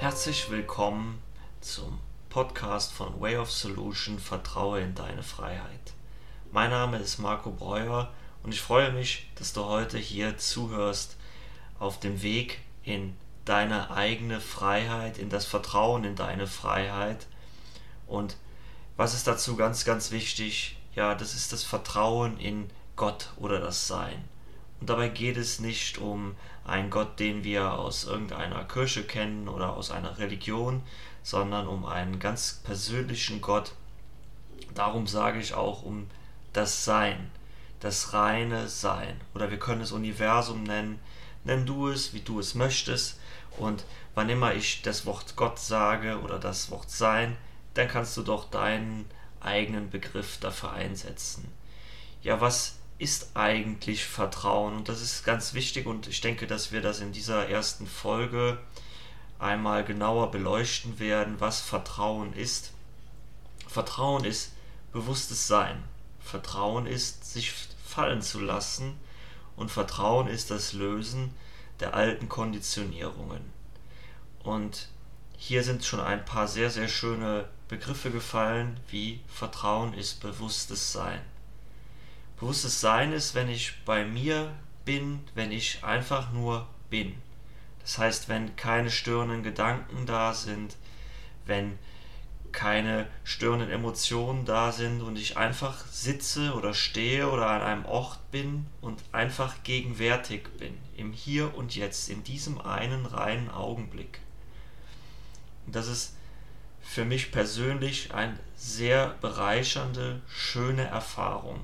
Herzlich willkommen zum Podcast von Way of Solution Vertraue in deine Freiheit. Mein Name ist Marco Breuer und ich freue mich, dass du heute hier zuhörst auf dem Weg in deine eigene Freiheit, in das Vertrauen in deine Freiheit. Und was ist dazu ganz, ganz wichtig? Ja, das ist das Vertrauen in Gott oder das Sein. Und dabei geht es nicht um einen Gott, den wir aus irgendeiner Kirche kennen oder aus einer Religion, sondern um einen ganz persönlichen Gott. Darum sage ich auch um das Sein, das reine Sein. Oder wir können es Universum nennen. Nenn du es, wie du es möchtest. Und wann immer ich das Wort Gott sage oder das Wort Sein, dann kannst du doch deinen eigenen Begriff dafür einsetzen. Ja, was ist eigentlich Vertrauen? Und das ist ganz wichtig und ich denke, dass wir das in dieser ersten Folge einmal genauer beleuchten werden, was Vertrauen ist. Vertrauen ist bewusstes Sein. Vertrauen ist sich fallen zu lassen und Vertrauen ist das Lösen der alten Konditionierungen. Und hier sind schon ein paar sehr, sehr schöne Begriffe gefallen, wie Vertrauen ist bewusstes Sein. Bewusstes Sein ist, wenn ich bei mir bin, wenn ich einfach nur bin. Das heißt, wenn keine störenden Gedanken da sind, wenn keine störenden Emotionen da sind und ich einfach sitze oder stehe oder an einem Ort bin und einfach gegenwärtig bin, im Hier und Jetzt, in diesem einen reinen Augenblick. Und das ist für mich persönlich eine sehr bereichernde, schöne Erfahrung.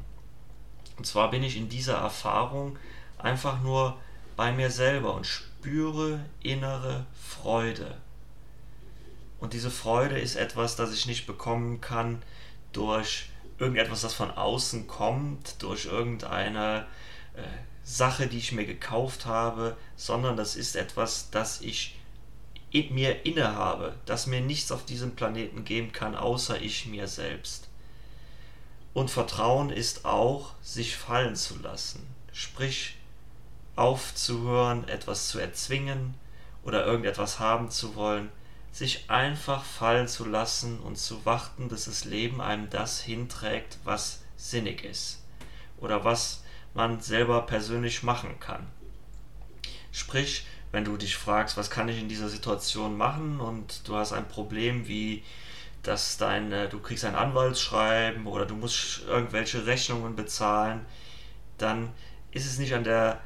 Und zwar bin ich in dieser Erfahrung einfach nur bei mir selber und spüre innere Freude. Und diese Freude ist etwas, das ich nicht bekommen kann durch irgendetwas, das von außen kommt, durch irgendeine äh, Sache, die ich mir gekauft habe, sondern das ist etwas, das ich in mir innehabe, das mir nichts auf diesem Planeten geben kann, außer ich mir selbst. Und Vertrauen ist auch, sich fallen zu lassen, sprich aufzuhören, etwas zu erzwingen oder irgendetwas haben zu wollen, sich einfach fallen zu lassen und zu warten, dass das Leben einem das hinträgt, was sinnig ist oder was man selber persönlich machen kann. Sprich, wenn du dich fragst, was kann ich in dieser Situation machen? Und du hast ein Problem wie dass deine, du kriegst ein Anwaltsschreiben oder du musst irgendwelche Rechnungen bezahlen, dann ist es nicht an der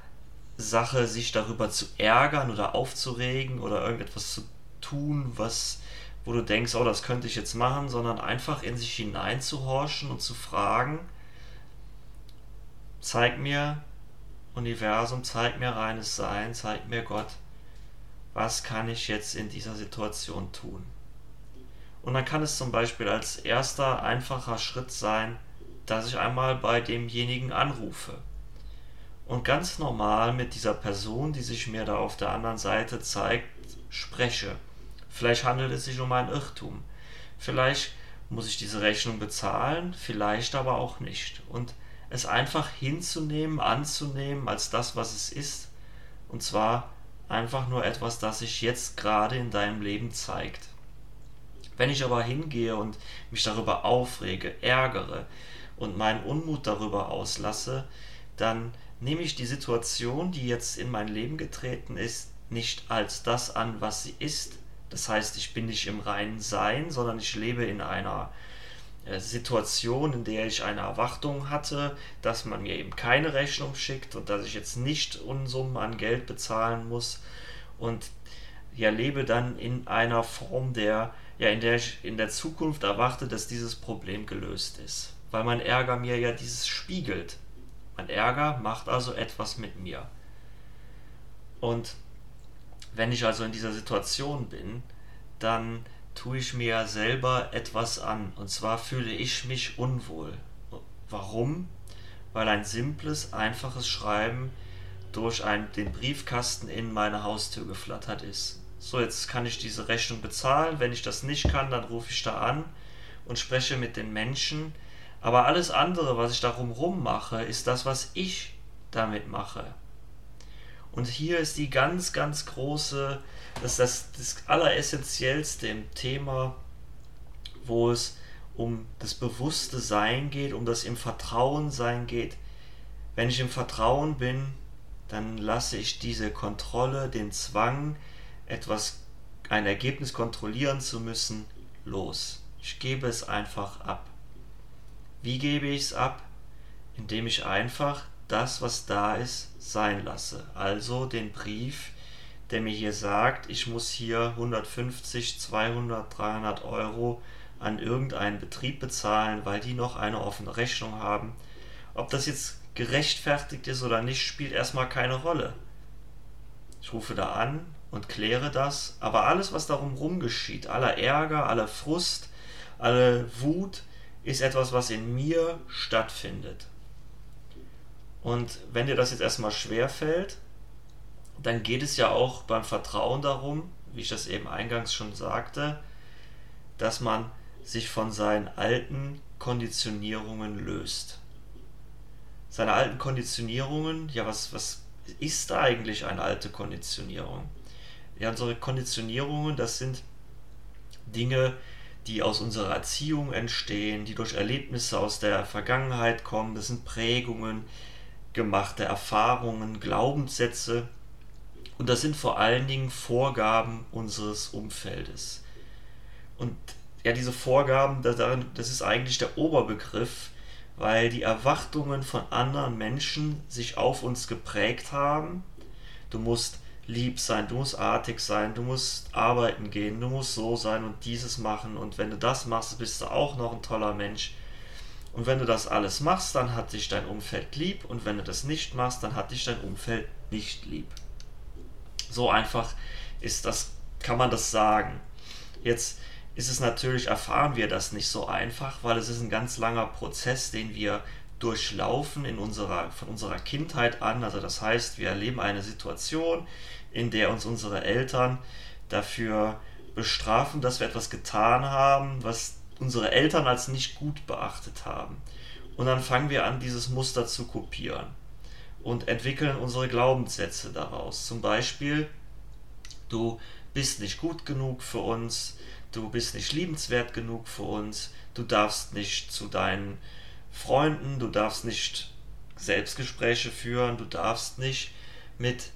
Sache, sich darüber zu ärgern oder aufzuregen oder irgendetwas zu tun, was, wo du denkst, oh, das könnte ich jetzt machen, sondern einfach in sich hineinzuhorchen und zu fragen, zeig mir Universum, zeig mir reines Sein, zeig mir Gott, was kann ich jetzt in dieser Situation tun? Und dann kann es zum Beispiel als erster einfacher Schritt sein, dass ich einmal bei demjenigen anrufe und ganz normal mit dieser Person, die sich mir da auf der anderen Seite zeigt, spreche. Vielleicht handelt es sich um einen Irrtum. Vielleicht muss ich diese Rechnung bezahlen, vielleicht aber auch nicht. Und es einfach hinzunehmen, anzunehmen als das, was es ist. Und zwar einfach nur etwas, das sich jetzt gerade in deinem Leben zeigt. Wenn ich aber hingehe und mich darüber aufrege, ärgere und meinen Unmut darüber auslasse, dann nehme ich die Situation, die jetzt in mein Leben getreten ist, nicht als das an, was sie ist. Das heißt, ich bin nicht im reinen Sein, sondern ich lebe in einer Situation, in der ich eine Erwartung hatte, dass man mir eben keine Rechnung schickt und dass ich jetzt nicht Unsummen an Geld bezahlen muss und ja lebe dann in einer Form der ja in der ich in der Zukunft erwarte, dass dieses Problem gelöst ist, weil mein Ärger mir ja dieses spiegelt. Mein Ärger macht also etwas mit mir. Und wenn ich also in dieser Situation bin, dann tue ich mir selber etwas an. Und zwar fühle ich mich unwohl. Warum? Weil ein simples, einfaches Schreiben durch ein, den Briefkasten in meine Haustür geflattert ist. So, jetzt kann ich diese Rechnung bezahlen. Wenn ich das nicht kann, dann rufe ich da an und spreche mit den Menschen, aber alles andere, was ich darum rum mache, ist das, was ich damit mache. Und hier ist die ganz, ganz große, das ist das, das Alleressentiellste im Thema, wo es um das bewusste Sein geht, um das im Vertrauen sein geht. Wenn ich im Vertrauen bin, dann lasse ich diese Kontrolle, den Zwang, etwas, ein Ergebnis kontrollieren zu müssen, los. Ich gebe es einfach ab. Wie gebe ich es ab? Indem ich einfach das, was da ist, sein lasse. Also den Brief, der mir hier sagt, ich muss hier 150, 200, 300 Euro an irgendeinen Betrieb bezahlen, weil die noch eine offene Rechnung haben. Ob das jetzt gerechtfertigt ist oder nicht, spielt erstmal keine Rolle. Ich rufe da an und kläre das, aber alles, was darum rum geschieht, aller Ärger, aller Frust, alle Wut, ist etwas, was in mir stattfindet. Und wenn dir das jetzt erstmal schwer fällt, dann geht es ja auch beim Vertrauen darum, wie ich das eben eingangs schon sagte, dass man sich von seinen alten Konditionierungen löst. Seine alten Konditionierungen, ja, was, was ist da eigentlich eine alte Konditionierung? Ja, unsere Konditionierungen, das sind Dinge, die aus unserer Erziehung entstehen, die durch Erlebnisse aus der Vergangenheit kommen, das sind Prägungen, gemachte Erfahrungen, Glaubenssätze und das sind vor allen Dingen Vorgaben unseres Umfeldes. Und ja, diese Vorgaben, das, ist eigentlich der Oberbegriff, weil die Erwartungen von anderen Menschen sich auf uns geprägt haben. Du musst lieb sein, du musst artig sein, du musst arbeiten gehen, du musst so sein und dieses machen und wenn du das machst, bist du auch noch ein toller Mensch. Und wenn du das alles machst, dann hat dich dein Umfeld lieb und wenn du das nicht machst, dann hat dich dein Umfeld nicht lieb. So einfach ist das, kann man das sagen. Jetzt ist es natürlich, erfahren wir das nicht so einfach, weil es ist ein ganz langer Prozess, den wir durchlaufen in unserer, von unserer Kindheit an. Also das heißt, wir erleben eine Situation, in der uns unsere Eltern dafür bestrafen, dass wir etwas getan haben, was unsere Eltern als nicht gut beachtet haben. Und dann fangen wir an, dieses Muster zu kopieren und entwickeln unsere Glaubenssätze daraus. Zum Beispiel, du bist nicht gut genug für uns, du bist nicht liebenswert genug für uns, du darfst nicht zu deinen Freunden, du darfst nicht Selbstgespräche führen, du darfst nicht mit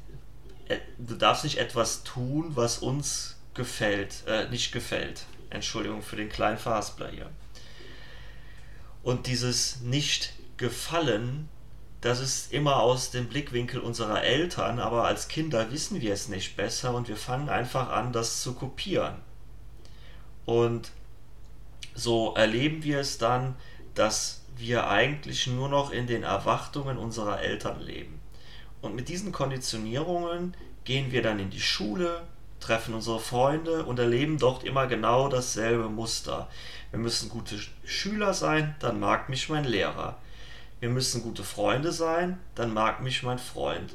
äh, du darfst nicht etwas tun, was uns gefällt, äh, nicht gefällt. Entschuldigung für den kleinen Verhaspler hier. Und dieses Nicht-Gefallen, das ist immer aus dem Blickwinkel unserer Eltern, aber als Kinder wissen wir es nicht besser und wir fangen einfach an, das zu kopieren. Und so erleben wir es dann, dass wir eigentlich nur noch in den Erwartungen unserer Eltern leben. Und mit diesen Konditionierungen gehen wir dann in die Schule, treffen unsere Freunde und erleben dort immer genau dasselbe Muster. Wir müssen gute Schüler sein, dann mag mich mein Lehrer. Wir müssen gute Freunde sein, dann mag mich mein Freund.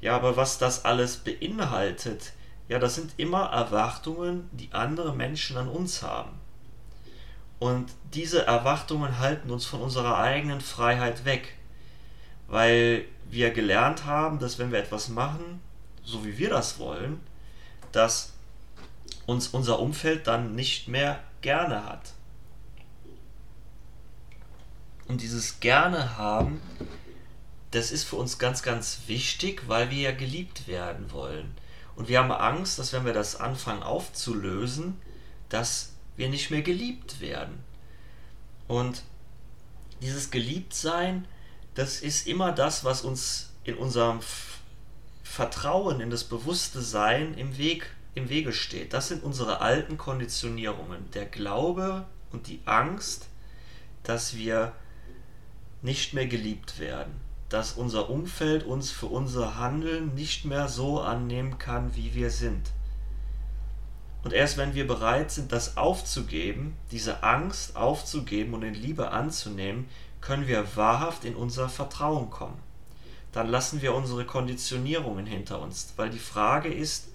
Ja, aber was das alles beinhaltet, ja, das sind immer Erwartungen, die andere Menschen an uns haben. Und diese Erwartungen halten uns von unserer eigenen Freiheit weg, weil wir gelernt haben, dass wenn wir etwas machen, so wie wir das wollen, dass uns unser Umfeld dann nicht mehr gerne hat. Und dieses gerne haben, das ist für uns ganz, ganz wichtig, weil wir ja geliebt werden wollen. Und wir haben Angst, dass wenn wir das anfangen aufzulösen, dass wir nicht mehr geliebt werden. Und dieses Geliebtsein, das ist immer das, was uns in unserem Vertrauen in das bewusste Sein im Weg im Wege steht. Das sind unsere alten Konditionierungen. Der Glaube und die Angst, dass wir nicht mehr geliebt werden. Dass unser Umfeld uns für unser Handeln nicht mehr so annehmen kann, wie wir sind. Und erst wenn wir bereit sind, das aufzugeben, diese Angst aufzugeben und in Liebe anzunehmen, können wir wahrhaft in unser Vertrauen kommen dann lassen wir unsere Konditionierungen hinter uns. Weil die Frage ist,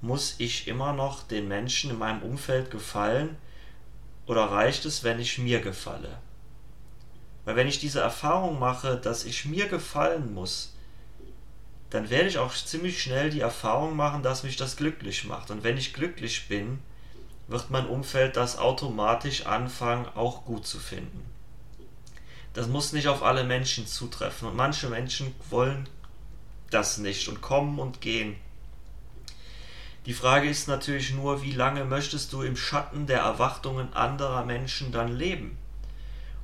muss ich immer noch den Menschen in meinem Umfeld gefallen oder reicht es, wenn ich mir gefalle? Weil wenn ich diese Erfahrung mache, dass ich mir gefallen muss, dann werde ich auch ziemlich schnell die Erfahrung machen, dass mich das glücklich macht. Und wenn ich glücklich bin, wird mein Umfeld das automatisch anfangen, auch gut zu finden. Das muss nicht auf alle Menschen zutreffen. Und manche Menschen wollen das nicht und kommen und gehen. Die Frage ist natürlich nur, wie lange möchtest du im Schatten der Erwartungen anderer Menschen dann leben?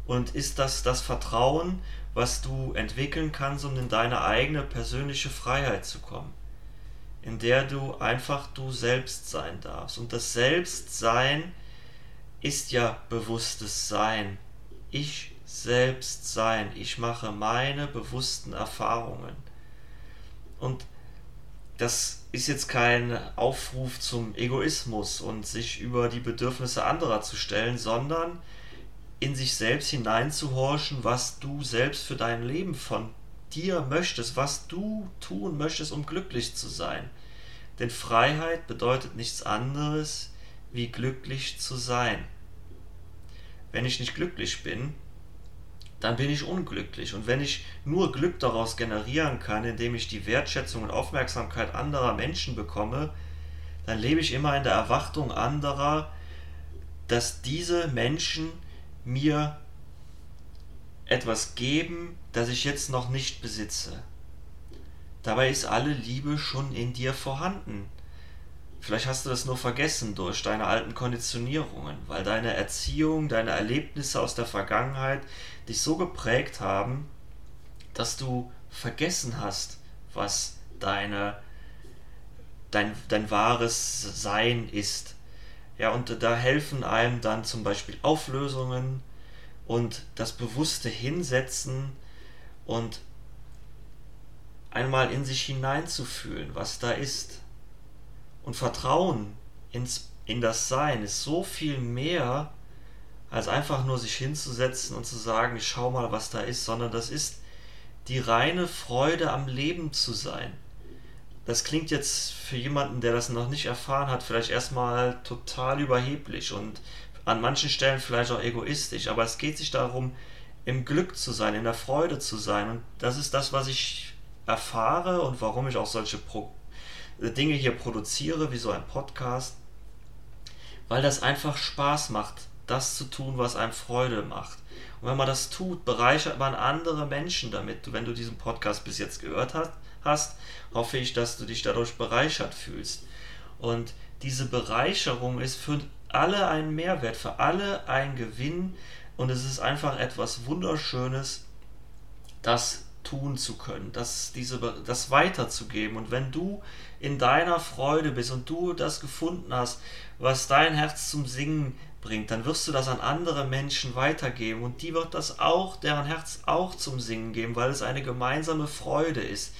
Und ist das das Vertrauen, was du entwickeln kannst, um in deine eigene persönliche Freiheit zu kommen? In der du einfach du selbst sein darfst. Und das Selbstsein ist ja bewusstes Sein. Ich selbst sein. Ich mache meine bewussten Erfahrungen. Und das ist jetzt kein Aufruf zum Egoismus und sich über die Bedürfnisse anderer zu stellen, sondern in sich selbst hineinzuhorchen, was du selbst für dein Leben von dir möchtest, was du tun möchtest, um glücklich zu sein. Denn Freiheit bedeutet nichts anderes, wie glücklich zu sein. Wenn ich nicht glücklich bin, dann bin ich unglücklich. Und wenn ich nur Glück daraus generieren kann, indem ich die Wertschätzung und Aufmerksamkeit anderer Menschen bekomme, dann lebe ich immer in der Erwartung anderer, dass diese Menschen mir etwas geben, das ich jetzt noch nicht besitze. Dabei ist alle Liebe schon in dir vorhanden. Vielleicht hast du das nur vergessen durch deine alten Konditionierungen, weil deine Erziehung, deine Erlebnisse aus der Vergangenheit dich so geprägt haben, dass du vergessen hast, was deine, dein, dein wahres Sein ist. Ja, und da helfen einem dann zum Beispiel Auflösungen und das bewusste Hinsetzen und einmal in sich hineinzufühlen, was da ist. Und Vertrauen ins, in das Sein ist so viel mehr, als einfach nur sich hinzusetzen und zu sagen, schau mal, was da ist, sondern das ist die reine Freude am Leben zu sein. Das klingt jetzt für jemanden, der das noch nicht erfahren hat, vielleicht erstmal total überheblich und an manchen Stellen vielleicht auch egoistisch, aber es geht sich darum, im Glück zu sein, in der Freude zu sein. Und das ist das, was ich erfahre und warum ich auch solche Pro Dinge hier produziere, wie so ein Podcast, weil das einfach Spaß macht, das zu tun, was einem Freude macht. Und wenn man das tut, bereichert man andere Menschen damit. Wenn du diesen Podcast bis jetzt gehört hast, hoffe ich, dass du dich dadurch bereichert fühlst. Und diese Bereicherung ist für alle ein Mehrwert, für alle ein Gewinn und es ist einfach etwas Wunderschönes, das tun zu können, das, diese, das weiterzugeben. Und wenn du in deiner Freude bist und du das gefunden hast, was dein Herz zum Singen bringt, dann wirst du das an andere Menschen weitergeben und die wird das auch, deren Herz auch zum Singen geben, weil es eine gemeinsame Freude ist.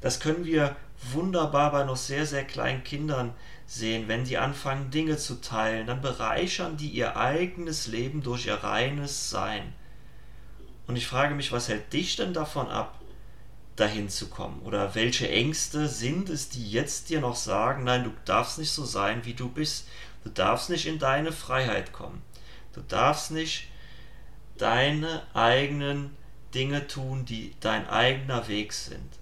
Das können wir wunderbar bei noch sehr, sehr kleinen Kindern sehen. Wenn die anfangen, Dinge zu teilen, dann bereichern die ihr eigenes Leben durch ihr reines Sein. Und ich frage mich, was hält dich denn davon ab, dahin zu kommen? Oder welche Ängste sind es, die jetzt dir noch sagen, nein, du darfst nicht so sein, wie du bist. Du darfst nicht in deine Freiheit kommen. Du darfst nicht deine eigenen Dinge tun, die dein eigener Weg sind.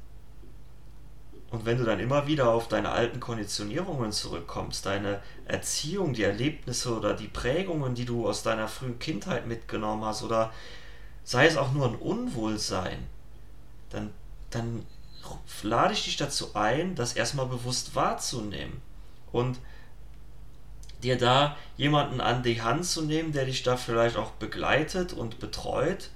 Und wenn du dann immer wieder auf deine alten Konditionierungen zurückkommst, deine Erziehung, die Erlebnisse oder die Prägungen, die du aus deiner frühen Kindheit mitgenommen hast oder sei es auch nur ein Unwohlsein, dann, dann lade ich dich dazu ein, das erstmal bewusst wahrzunehmen und dir da jemanden an die Hand zu nehmen, der dich da vielleicht auch begleitet und betreut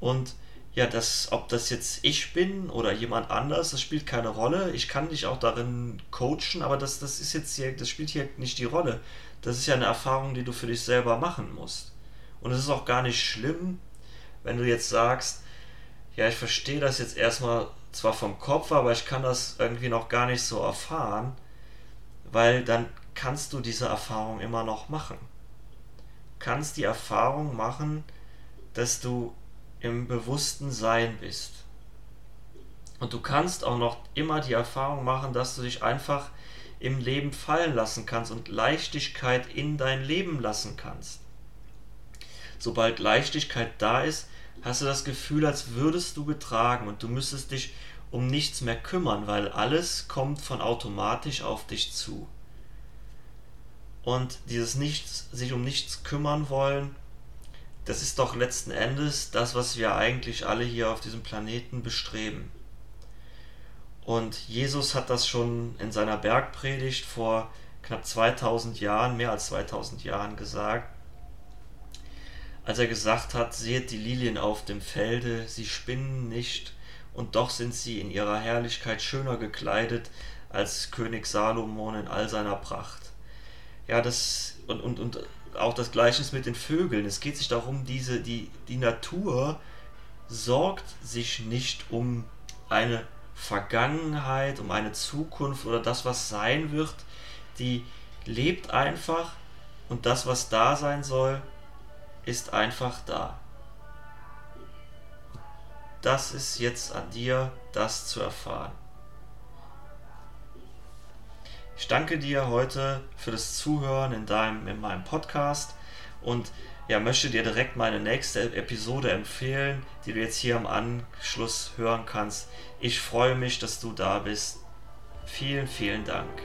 und ja, das, ob das jetzt ich bin oder jemand anders, das spielt keine Rolle. Ich kann dich auch darin coachen, aber das, das ist jetzt hier, das spielt hier nicht die Rolle. Das ist ja eine Erfahrung, die du für dich selber machen musst. Und es ist auch gar nicht schlimm, wenn du jetzt sagst, ja, ich verstehe das jetzt erstmal zwar vom Kopf, aber ich kann das irgendwie noch gar nicht so erfahren, weil dann kannst du diese Erfahrung immer noch machen. Kannst die Erfahrung machen, dass du im bewussten Sein bist. Und du kannst auch noch immer die Erfahrung machen, dass du dich einfach im Leben fallen lassen kannst und Leichtigkeit in dein Leben lassen kannst. sobald Leichtigkeit da ist, hast du das Gefühl, als würdest du getragen und du müsstest dich um nichts mehr kümmern, weil alles kommt von automatisch auf dich zu. Und dieses Nichts, sich um nichts kümmern wollen, das ist doch letzten Endes das, was wir eigentlich alle hier auf diesem Planeten bestreben. Und Jesus hat das schon in seiner Bergpredigt vor knapp 2000 Jahren, mehr als 2000 Jahren gesagt, als er gesagt hat, seht die Lilien auf dem Felde, sie spinnen nicht, und doch sind sie in ihrer Herrlichkeit schöner gekleidet als König Salomon in all seiner Pracht. Ja, das und, und, und auch das Gleichnis mit den Vögeln. Es geht sich darum, diese, die, die Natur sorgt sich nicht um eine Vergangenheit, um eine Zukunft oder das, was sein wird. Die lebt einfach und das, was da sein soll, ist einfach da. Das ist jetzt an dir, das zu erfahren. Ich danke dir heute für das Zuhören in, deinem, in meinem Podcast und ja, möchte dir direkt meine nächste Episode empfehlen, die du jetzt hier am Anschluss hören kannst. Ich freue mich, dass du da bist. Vielen, vielen Dank.